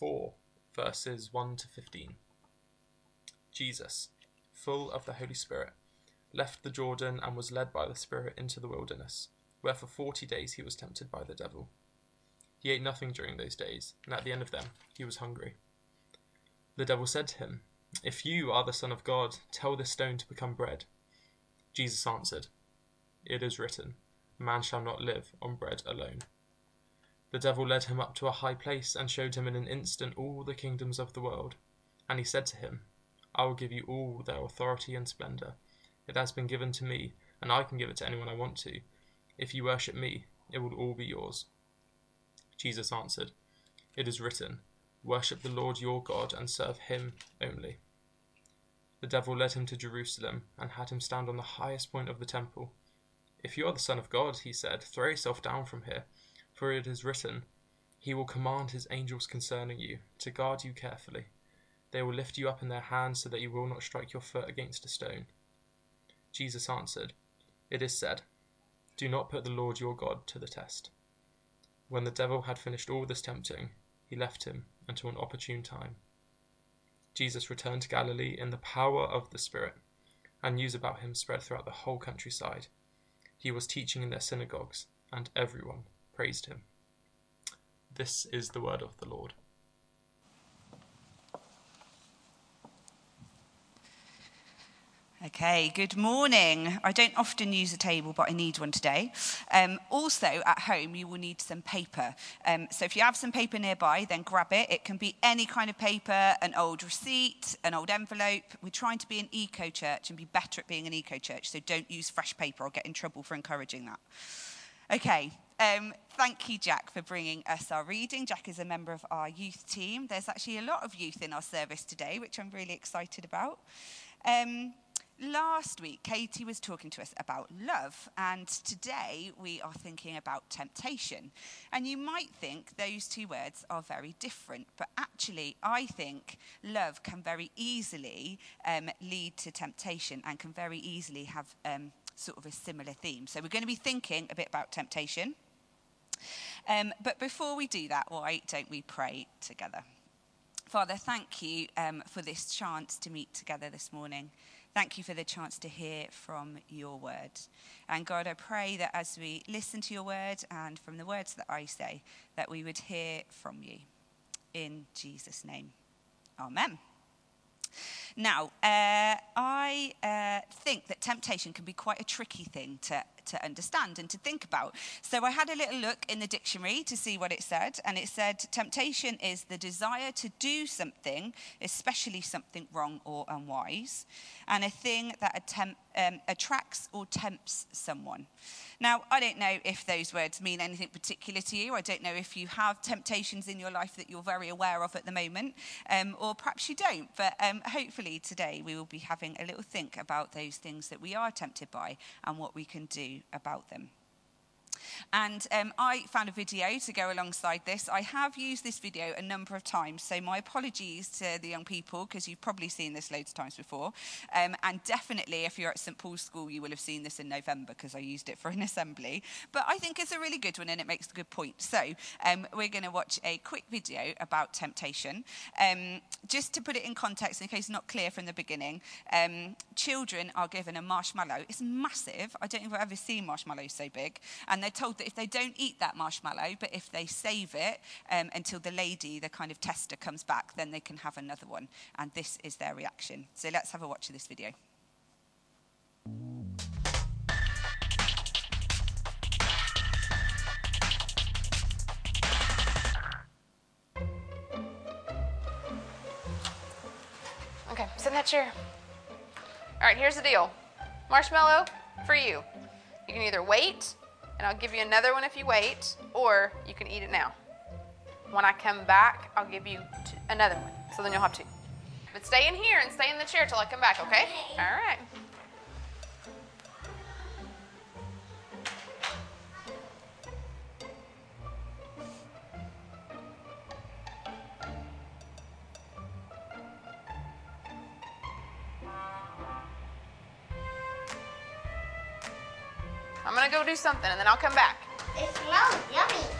4, verses 1 to 15. Jesus, full of the Holy Spirit, left the Jordan and was led by the Spirit into the wilderness, where for forty days he was tempted by the devil. He ate nothing during those days, and at the end of them he was hungry. The devil said to him, If you are the Son of God, tell this stone to become bread. Jesus answered, It is written, Man shall not live on bread alone. The devil led him up to a high place and showed him in an instant all the kingdoms of the world. And he said to him, I will give you all their authority and splendour. It has been given to me, and I can give it to anyone I want to. If you worship me, it will all be yours. Jesus answered, It is written, Worship the Lord your God and serve him only. The devil led him to Jerusalem and had him stand on the highest point of the temple. If you are the Son of God, he said, throw yourself down from here, for it is written, He will command his angels concerning you, to guard you carefully. They will lift you up in their hands so that you will not strike your foot against a stone. Jesus answered, It is said, Do not put the Lord your God to the test. When the devil had finished all this tempting, he left him until an opportune time. Jesus returned to Galilee in the power of the Spirit, and news about him spread throughout the whole countryside. He was teaching in their synagogues, and everyone praised him. This is the word of the Lord. Okay, good morning. I don't often use a table, but I need one today. Um, also, at home, you will need some paper. Um, so if you have some paper nearby, then grab it. It can be any kind of paper, an old receipt, an old envelope. We're trying to be an eco church and be better at being an eco church, so don't use fresh paper. I'll get in trouble for encouraging that. Okay, um, thank you, Jack, for bringing us our reading. Jack is a member of our youth team. There's actually a lot of youth in our service today, which I'm really excited about. Um, last week, Katie was talking to us about love, and today we are thinking about temptation. And you might think those two words are very different, but actually, I think love can very easily um, lead to temptation and can very easily have um, sort of a similar theme. So, we're going to be thinking a bit about temptation. Um, but before we do that, why don't we pray together? Father, thank you um, for this chance to meet together this morning. Thank you for the chance to hear from your word. And God, I pray that as we listen to your word and from the words that I say, that we would hear from you. In Jesus' name, amen. Now, uh, I uh, think that temptation can be quite a tricky thing to, to understand and to think about. So I had a little look in the dictionary to see what it said, and it said temptation is the desire to do something, especially something wrong or unwise, and a thing that attempt, um, attracts or tempts someone. Now, I don't know if those words mean anything particular to you. I don't know if you have temptations in your life that you're very aware of at the moment, um, or perhaps you don't. But um, hopefully today we will be having a little think about those things that we are tempted by and what we can do about them. And um, I found a video to go alongside this. I have used this video a number of times, so my apologies to the young people because you've probably seen this loads of times before. Um, and definitely, if you're at St Paul's School, you will have seen this in November because I used it for an assembly. But I think it's a really good one and it makes a good point. So um, we're going to watch a quick video about temptation. Um, just to put it in context, in case it's not clear from the beginning, um, children are given a marshmallow. It's massive. I don't think I've ever seen marshmallows so big. And they're told that if they don't eat that marshmallow, but if they save it um, until the lady, the kind of tester, comes back, then they can have another one. And this is their reaction. So let's have a watch of this video. Okay, sit in that chair. All right, here's the deal. Marshmallow for you. You can either wait and I'll give you another one if you wait, or you can eat it now. When I come back, I'll give you another one, so then you'll have two. But stay in here and stay in the chair till I come back, okay? All right. I'm gonna go do something and then I'll come back. It smells yummy.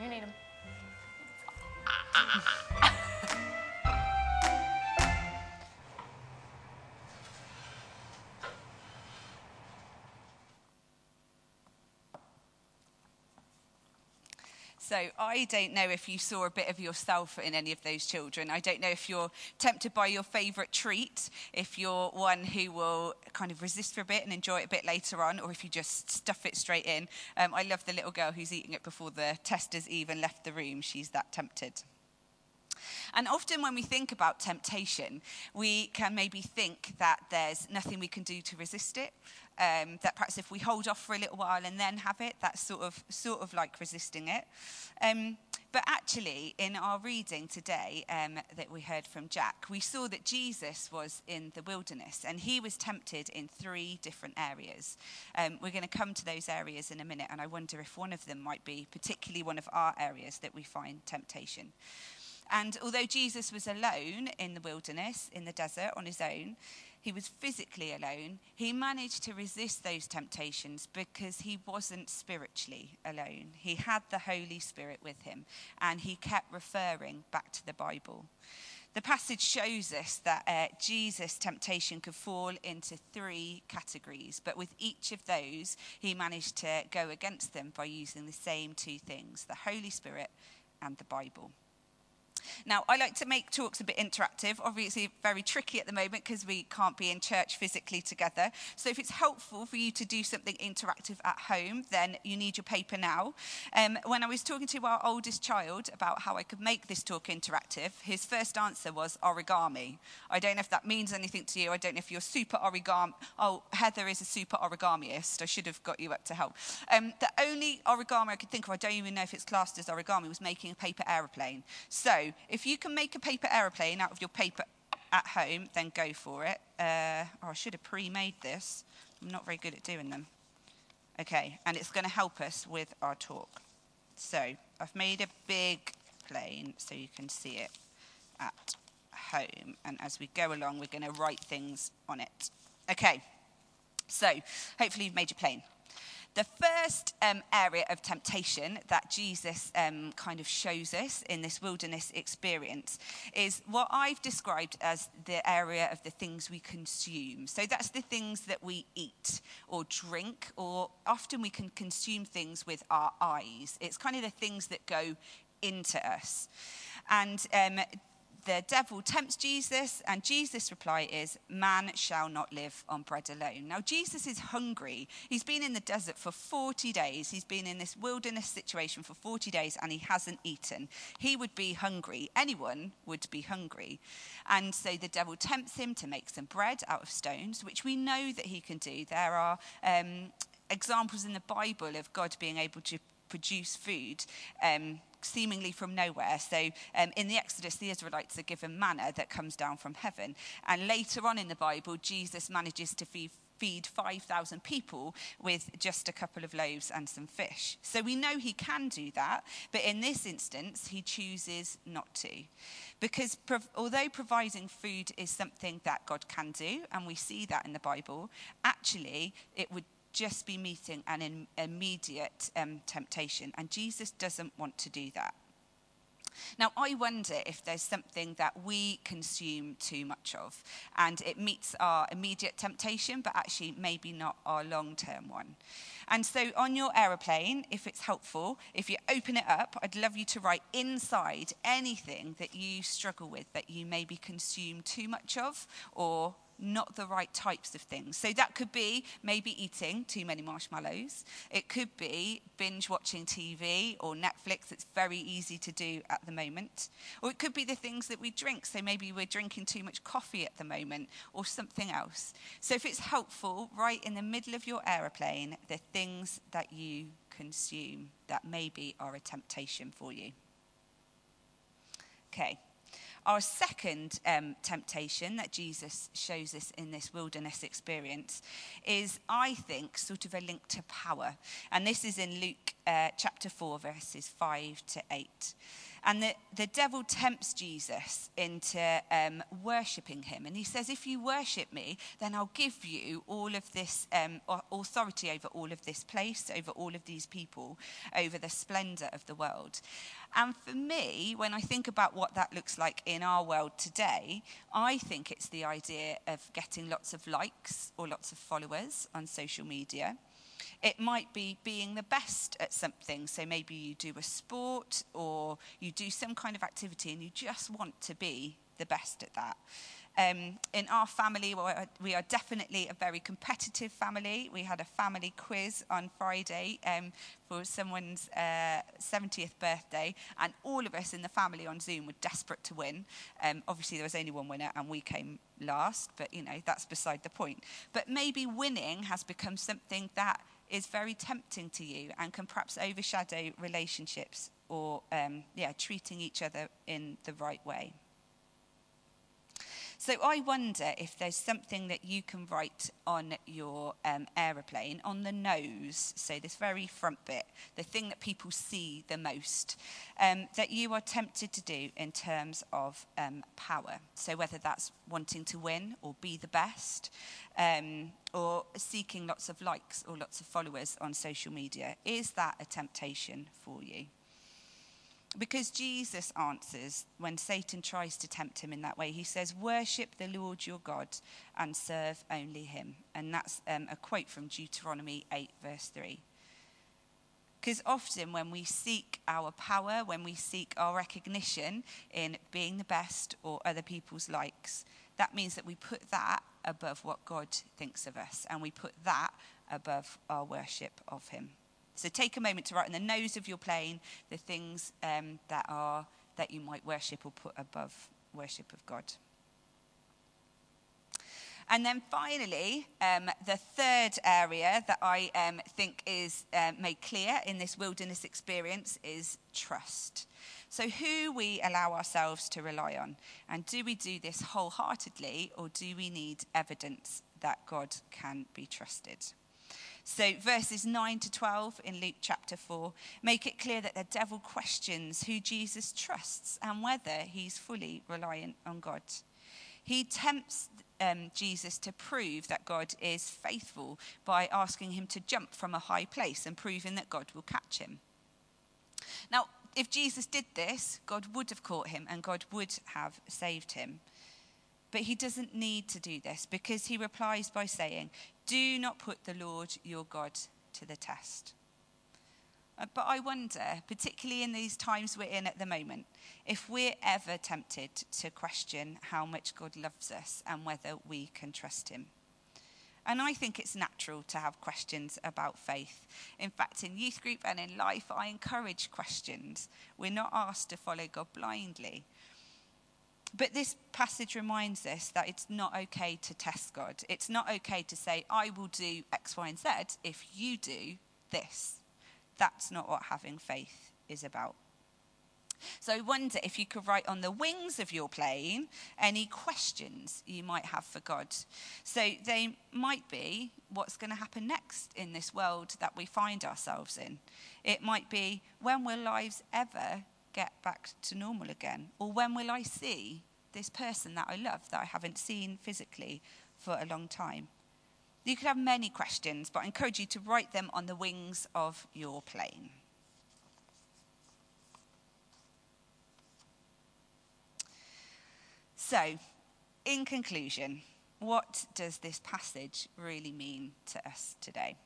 You need them. So I don't know if you saw a bit of yourself in any of those children. I don't know if you're tempted by your favourite treat, if you're one who will kind of resist for a bit and enjoy it a bit later on, or if you just stuff it straight in. Um, I love the little girl who's eating it before the testers even left the room. She's that tempted. And often when we think about temptation, we can maybe think that there's nothing we can do to resist it. Um, that perhaps if we hold off for a little while and then have it, that's sort of sort of like resisting it. Um, but actually, in our reading today um, that we heard from Jack, we saw that Jesus was in the wilderness and he was tempted in three different areas. Um, we're going to come to those areas in a minute, and I wonder if one of them might be particularly one of our areas that we find temptation. And although Jesus was alone in the wilderness, in the desert, on his own, he was physically alone, he managed to resist those temptations because he wasn't spiritually alone. He had the Holy Spirit with him and he kept referring back to the Bible. The passage shows us that uh, Jesus' temptation could fall into three categories, but with each of those, he managed to go against them by using the same two things the Holy Spirit and the Bible. Now, I like to make talks a bit interactive. Obviously, very tricky at the moment because we can't be in church physically together. So, if it's helpful for you to do something interactive at home, then you need your paper now. Um, when I was talking to our oldest child about how I could make this talk interactive, his first answer was origami. I don't know if that means anything to you. I don't know if you're super origami. Oh, Heather is a super origamiist. I should have got you up to help. Um, the only origami I could think of, I don't even know if it's classed as origami, was making a paper aeroplane. So, if you can make a paper aeroplane out of your paper at home, then go for it. Uh, oh, I should have pre-made this. I'm not very good at doing them. Okay, and it's going to help us with our talk. So I've made a big plane so you can see it at home. And as we go along, we're going to write things on it. Okay, so hopefully you've made your plane. The first um, area of temptation that Jesus um, kind of shows us in this wilderness experience is what I've described as the area of the things we consume. So that's the things that we eat or drink, or often we can consume things with our eyes. It's kind of the things that go into us. And um, the devil tempts Jesus, and Jesus' reply is, Man shall not live on bread alone. Now, Jesus is hungry. He's been in the desert for 40 days. He's been in this wilderness situation for 40 days, and he hasn't eaten. He would be hungry. Anyone would be hungry. And so the devil tempts him to make some bread out of stones, which we know that he can do. There are um, examples in the Bible of God being able to produce food. Um, seemingly from nowhere. So um, in the Exodus, the Israelites are given manna that comes down from heaven. And later on in the Bible, Jesus manages to feed feed 5,000 people with just a couple of loaves and some fish. So we know he can do that, but in this instance, he chooses not to. Because prov- although providing food is something that God can do, and we see that in the Bible, actually, it would just be meeting an immediate um, temptation. And Jesus doesn't want to do that. Now, I wonder if there's something that we consume too much of and it meets our immediate temptation, but actually maybe not our long term one. And so, on your aeroplane, if it's helpful, if you open it up, I'd love you to write inside anything that you struggle with, that you maybe consume too much of or not the right types of things. So that could be maybe eating too many marshmallows. It could be binge watching TV or Netflix. It's very easy to do at the moment. Or it could be the things that we drink. So maybe we're drinking too much coffee at the moment or something else. So if it's helpful, write in the middle of your aeroplane the things that you consume that maybe are a temptation for you. Okay. Our second um, temptation that Jesus shows us in this wilderness experience is, I think, sort of a link to power. And this is in Luke uh, chapter 4, verses 5 to 8. And the, the devil tempts Jesus into um, worshipping him. And he says, If you worship me, then I'll give you all of this um, authority over all of this place, over all of these people, over the splendor of the world. And for me, when I think about what that looks like in our world today, I think it's the idea of getting lots of likes or lots of followers on social media. It might be being the best at something. So maybe you do a sport or you do some kind of activity and you just want to be the best at that. Um, in our family, we are definitely a very competitive family. We had a family quiz on Friday um, for someone's uh, 70th birthday, and all of us in the family on Zoom were desperate to win. Um, obviously, there was only one winner, and we came last, but you know, that's beside the point. But maybe winning has become something that is very tempting to you and can perhaps overshadow relationships or, um, yeah, treating each other in the right way. So I wonder if there's something that you can write on your um, aeroplane, on the nose, so this very front bit, the thing that people see the most, um, that you are tempted to do in terms of um, power. So whether that's wanting to win or be the best, um, or seeking lots of likes or lots of followers on social media, is that a temptation for you? Because Jesus answers when Satan tries to tempt him in that way. He says, Worship the Lord your God and serve only him. And that's um, a quote from Deuteronomy 8, verse 3. Because often when we seek our power, when we seek our recognition in being the best or other people's likes, that means that we put that above what God thinks of us and we put that above our worship of him. So take a moment to write on the nose of your plane the things um, that are that you might worship or put above worship of God. And then finally, um, the third area that I um, think is uh, made clear in this wilderness experience is trust. So, who we allow ourselves to rely on. And do we do this wholeheartedly, or do we need evidence that God can be trusted? So, verses 9 to 12 in Luke chapter 4 make it clear that the devil questions who Jesus trusts and whether he's fully reliant on God. He tempts um, Jesus to prove that God is faithful by asking him to jump from a high place and proving that God will catch him. Now, if Jesus did this, God would have caught him and God would have saved him. But he doesn't need to do this because he replies by saying, do not put the Lord your God to the test. Uh, but I wonder, particularly in these times we're in at the moment, if we're ever tempted to question how much God loves us and whether we can trust Him. And I think it's natural to have questions about faith. In fact, in youth group and in life, I encourage questions. We're not asked to follow God blindly. But this passage reminds us that it's not okay to test God. It's not okay to say, I will do X, Y, and Z if you do this. That's not what having faith is about. So I wonder if you could write on the wings of your plane any questions you might have for God. So they might be what's going to happen next in this world that we find ourselves in. It might be when will lives ever get back to normal again? Or when will I see this person that I love that I haven't seen physically for a long time? You could have many questions, but I encourage you to write them on the wings of your plane. So, in conclusion, what does this passage really mean to us today?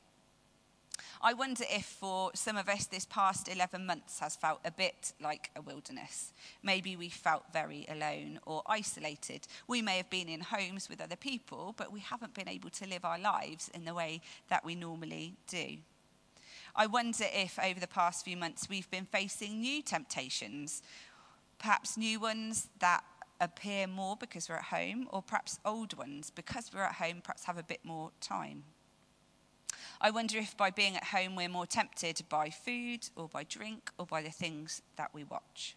I wonder if for some of us this past 11 months has felt a bit like a wilderness. Maybe we felt very alone or isolated. We may have been in homes with other people, but we haven't been able to live our lives in the way that we normally do. I wonder if over the past few months we've been facing new temptations, perhaps new ones that appear more because we're at home, or perhaps old ones because we're at home, perhaps have a bit more time. I wonder if by being at home we're more tempted by food or by drink or by the things that we watch.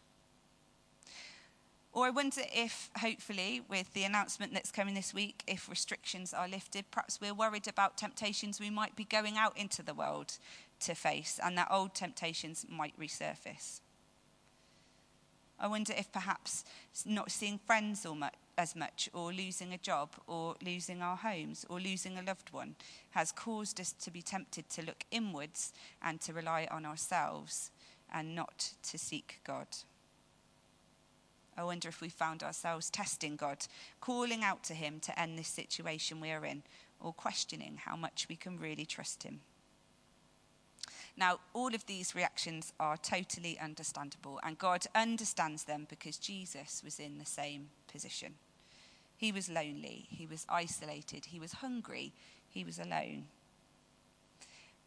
Or I wonder if, hopefully, with the announcement that's coming this week, if restrictions are lifted, perhaps we're worried about temptations we might be going out into the world to face and that old temptations might resurface. I wonder if perhaps not seeing friends or much, as much, or losing a job, or losing our homes, or losing a loved one has caused us to be tempted to look inwards and to rely on ourselves and not to seek God. I wonder if we found ourselves testing God, calling out to Him to end this situation we're in, or questioning how much we can really trust Him. Now, all of these reactions are totally understandable, and God understands them because Jesus was in the same position. He was lonely, he was isolated, he was hungry, he was alone.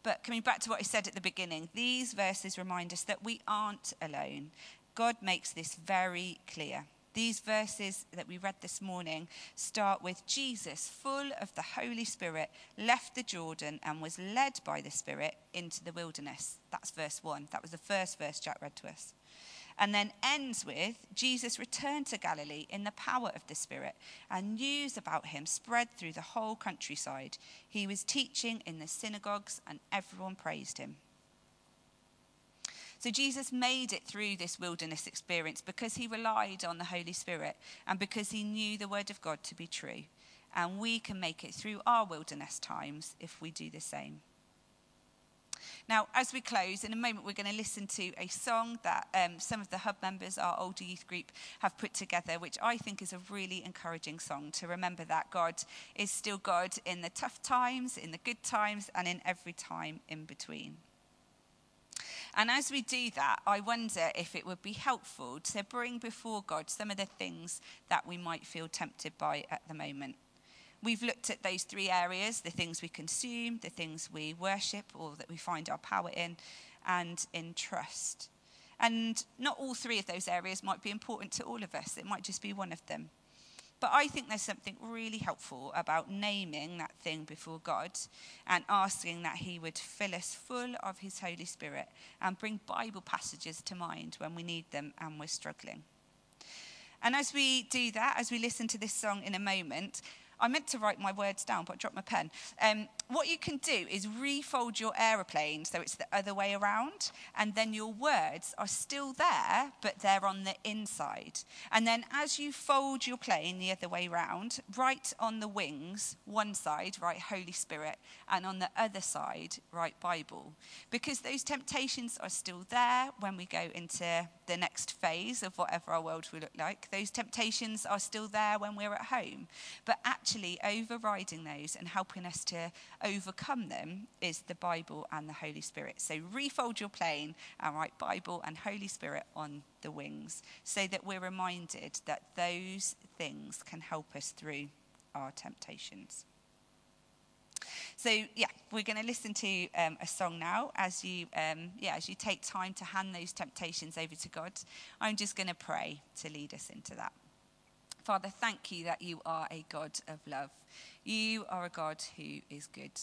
But coming back to what I said at the beginning, these verses remind us that we aren't alone. God makes this very clear. These verses that we read this morning start with Jesus, full of the Holy Spirit, left the Jordan and was led by the Spirit into the wilderness. That's verse 1. That was the first verse Jack read to us. And then ends with Jesus returned to Galilee in the power of the Spirit, and news about him spread through the whole countryside. He was teaching in the synagogues, and everyone praised him. So Jesus made it through this wilderness experience because he relied on the Holy Spirit and because he knew the word of God to be true. And we can make it through our wilderness times if we do the same. Now, as we close, in a moment, we're going to listen to a song that um, some of the hub members, our older youth group, have put together, which I think is a really encouraging song to remember that God is still God in the tough times, in the good times, and in every time in between. And as we do that, I wonder if it would be helpful to bring before God some of the things that we might feel tempted by at the moment. We've looked at those three areas the things we consume, the things we worship or that we find our power in, and in trust. And not all three of those areas might be important to all of us, it might just be one of them. But I think there's something really helpful about naming that thing before God and asking that He would fill us full of His Holy Spirit and bring Bible passages to mind when we need them and we're struggling. And as we do that, as we listen to this song in a moment, I meant to write my words down, but I dropped my pen. Um, what you can do is refold your aeroplane so it's the other way around, and then your words are still there, but they're on the inside. And then as you fold your plane the other way around, write on the wings, one side, write Holy Spirit, and on the other side, write Bible. Because those temptations are still there when we go into the next phase of whatever our world will look like. Those temptations are still there when we're at home. But actually, overriding those and helping us to overcome them is the Bible and the Holy Spirit. So refold your plane and write Bible and Holy Spirit on the wings so that we're reminded that those things can help us through our temptations. So yeah, we're going to listen to um, a song now as you um, yeah as you take time to hand those temptations over to God. I'm just going to pray to lead us into that. Father, thank you that you are a God of love. You are a God who is good.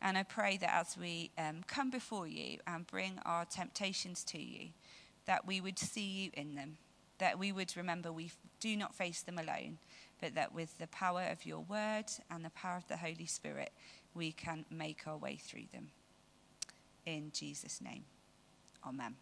And I pray that as we um, come before you and bring our temptations to you, that we would see you in them, that we would remember we do not face them alone, but that with the power of your word and the power of the Holy Spirit, we can make our way through them. In Jesus' name, amen.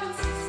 broken